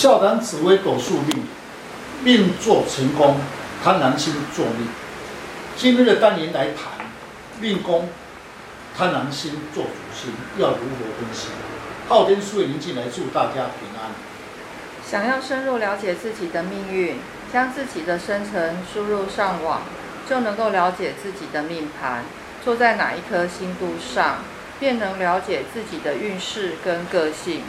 笑谈紫微斗数命，命做成功，贪狼星做命。今天的单元来谈命宫贪狼星做主星，要如何分析？昊天书院进来祝大家平安。想要深入了解自己的命运，将自己的生辰输入上网，就能够了解自己的命盘坐在哪一颗星度上，便能了解自己的运势跟个性。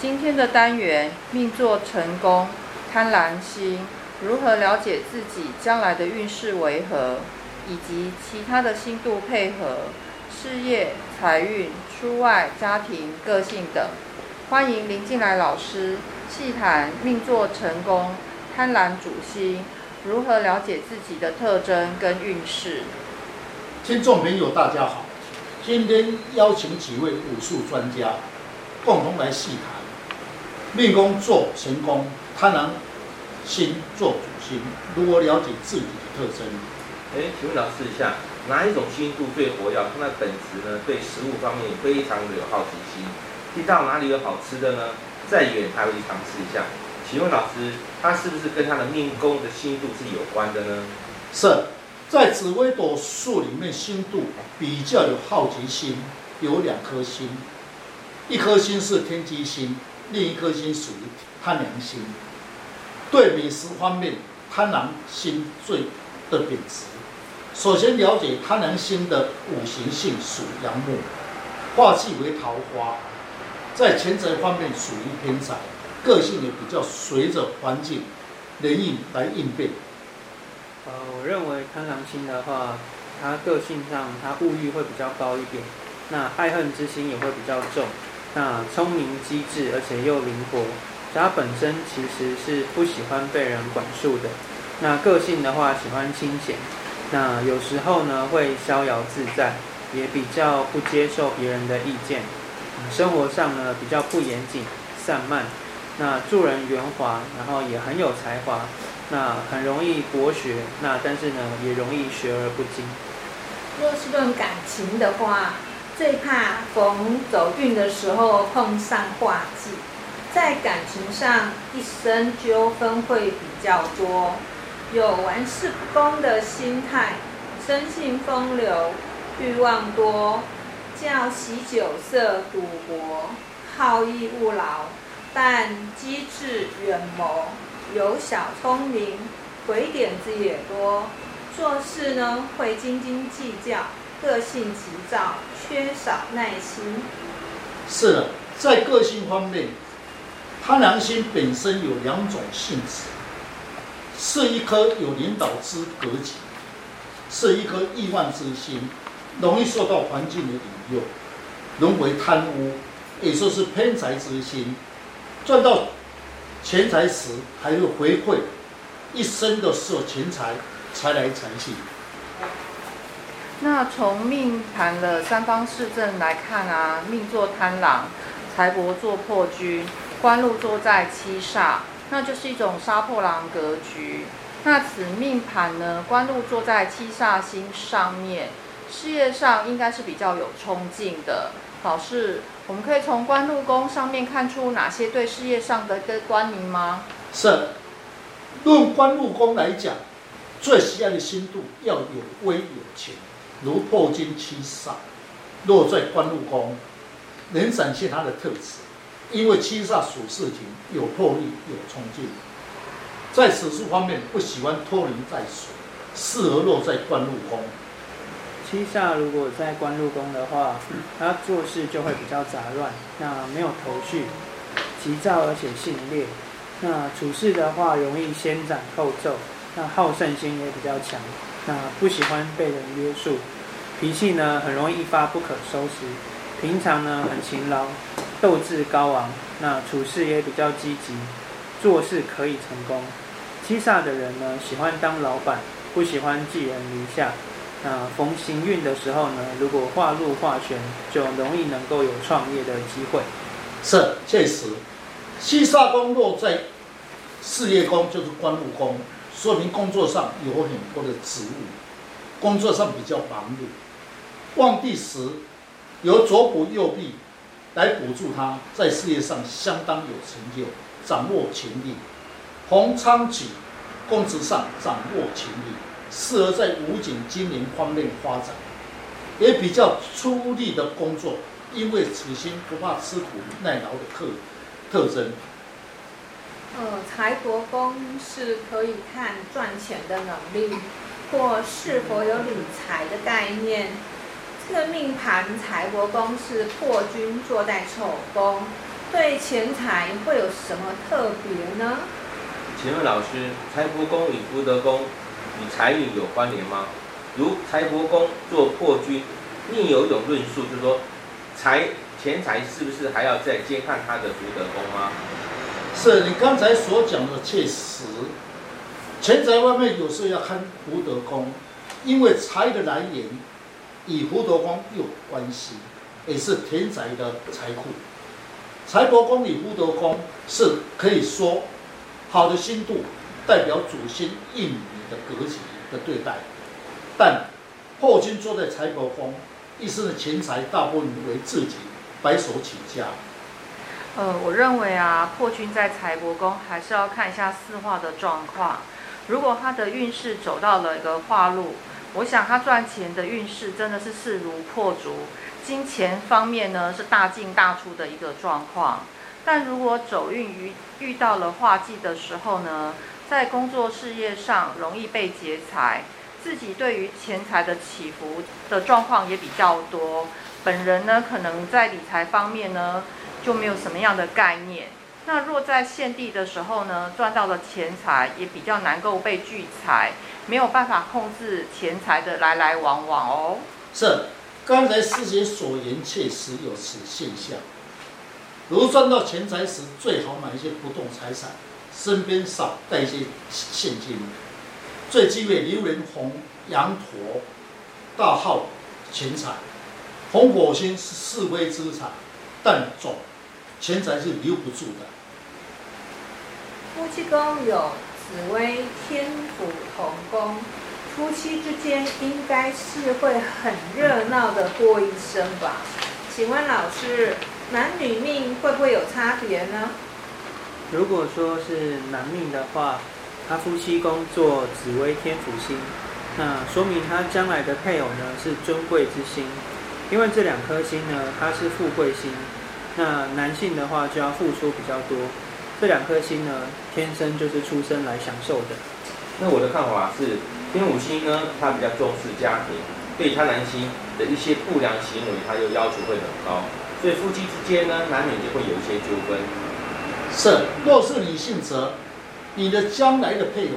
今天的单元命坐成功，贪婪星如何了解自己将来的运势为何，以及其他的星度配合事业、财运、出外、家庭、个性等。欢迎林进来老师细谈命坐成功，贪婪主星如何了解自己的特征跟运势。听众朋友，大家好，今天邀请几位武术专家共同来细谈。命宫做神功，贪狼星做主心，如果了解自己的特征？哎，请问老师一下，哪一种心度最活跃？它的本质呢？对食物方面非常的有好奇心，听到哪里有好吃的呢？再远还会去尝试一下。请问老师，他是不是跟他的命宫的心度是有关的呢？是，在紫微斗数里面，心度比较有好奇心，有两颗心，一颗心是天机星。另一颗星属于贪狼星，对美食方面，贪狼星最的秉持。首先了解贪狼星的五行性属阳木，化气为桃花，在钱财方面属于偏财，个性也比较随着环境、人影来应变。呃，我认为贪狼星的话，他个性上他物欲会比较高一点，那爱恨之心也会比较重。那聪明机智，而且又灵活。他本身其实是不喜欢被人管束的。那个性的话，喜欢清闲。那有时候呢，会逍遥自在，也比较不接受别人的意见。生活上呢，比较不严谨、散漫。那助人圆滑，然后也很有才华。那很容易博学。那但是呢，也容易学而不精。若是论感情的话，最怕逢走运的时候碰上化忌，在感情上一生纠纷会比较多，有玩世不恭的心态，生性风流，欲望多，较喜酒色赌博，好逸恶劳，但机智远谋，有小聪明，鬼点子也多，做事呢会斤斤计较。个性急躁，缺少耐心。是的，在个性方面，贪狼星本身有两种性质，是一颗有领导之格局，是一颗亿万之星，容易受到环境的引诱，沦为贪污，也就是偏财之星。赚到钱财时，还会回馈，一生都是钱财财来财去。那从命盘的三方四正来看啊，命坐贪狼，财帛坐破军，官禄坐在七煞，那就是一种杀破狼格局。那此命盘呢，官禄坐在七煞星上面，事业上应该是比较有冲劲的。老师，我们可以从官禄宫上面看出哪些对事业上的一个关联吗？是，论官禄宫来讲，最需要的星度要有威有钱。如破军七煞，落在官禄宫，能展现他的特质。因为七煞属事情，有魄力，有冲劲。在此处方面，不喜欢拖泥带水，适合落在官禄宫。七煞如果在官禄宫的话，他做事就会比较杂乱，那没有头绪，急躁而且性烈。那处事的话，容易先斩后奏，那好胜心也比较强。那不喜欢被人约束，脾气呢很容易一发不可收拾。平常呢很勤劳，斗志高昂，那处事也比较积极，做事可以成功。七煞的人呢喜欢当老板，不喜欢寄人篱下。那逢行运的时候呢，如果化禄化权，就容易能够有创业的机会。是，确实，七煞宫落在事业宫，就是官禄宫。说明工作上有很多的职务，工作上比较忙碌。旺地时由左补右臂，来补助他在事业上相当有成就，掌握权力。红昌举，工职上掌握权力，适合在武警经营方面发展，也比较出力的工作，因为此星不怕吃苦耐劳的特特征。呃，财帛宫是可以看赚钱的能力，或是否有理财的概念。这个命盘财帛宫是破军坐在丑宫，对钱财会有什么特别呢？请问老师，财帛宫与福德宫与财运有关联吗？如财帛宫做破军，另有一种论述，就是说财钱财是不是还要再兼看他的福德宫吗？是你刚才所讲的确实，钱财外面有时候要看福德宫，因为财的来源与福德宫有关系，也是田宅的财库。财帛宫与福德宫是可以说好的星度，代表主星应你的格局的对待，但破军坐在财帛宫，意思是钱财大部分为自己白手起家。呃，我认为啊，破军在财帛宫还是要看一下四化的状况。如果他的运势走到了一个化禄，我想他赚钱的运势真的是势如破竹，金钱方面呢是大进大出的一个状况。但如果走运遇遇到了化忌的时候呢，在工作事业上容易被劫财，自己对于钱财的起伏的状况也比较多。本人呢，可能在理财方面呢。就没有什么样的概念。那若在现地的时候呢，赚到了钱财也比较难够被聚财，没有办法控制钱财的来来往往哦。是，刚才师姐所言确实有此现象。如赚到钱财时，最好买一些不动财产，身边少带一些现金。最忌讳流年红羊驼，大耗钱财。红火星是是非之财，但总。钱财是留不住的。夫妻宫有紫薇天府同宫，夫妻之间应该是会很热闹的过一生吧？请问老师，男女命会不会有差别呢？如果说是男命的话，他夫妻宫做紫薇天府星，那说明他将来的配偶呢是尊贵之星，因为这两颗星呢，它是富贵星。那男性的话就要付出比较多，这两颗星呢，天生就是出生来享受的。那我的看法是，天五星呢，他比较重视家庭，对他男星的一些不良行为，他又要求会很高，所以夫妻之间呢，难免就会有一些纠纷。是，若是你性则，你的将来的配偶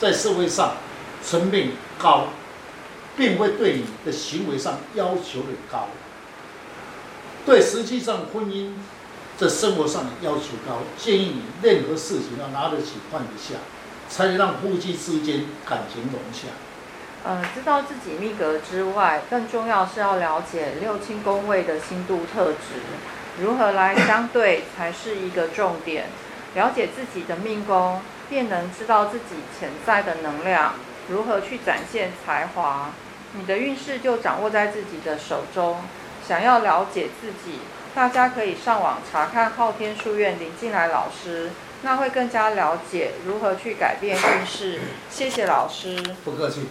在社会上成命高，并会对你的行为上要求很高。对，实际上婚姻在生活上的要求高，建议你任何事情要拿得起放得下，才能让夫妻之间感情融洽。呃，知道自己命格之外，更重要是要了解六亲宫位的星度特质，如何来相对才是一个重点。了解自己的命宫，便能知道自己潜在的能量，如何去展现才华，你的运势就掌握在自己的手中。想要了解自己，大家可以上网查看昊天书院林静来老师，那会更加了解如何去改变运势。谢谢老师，不客气。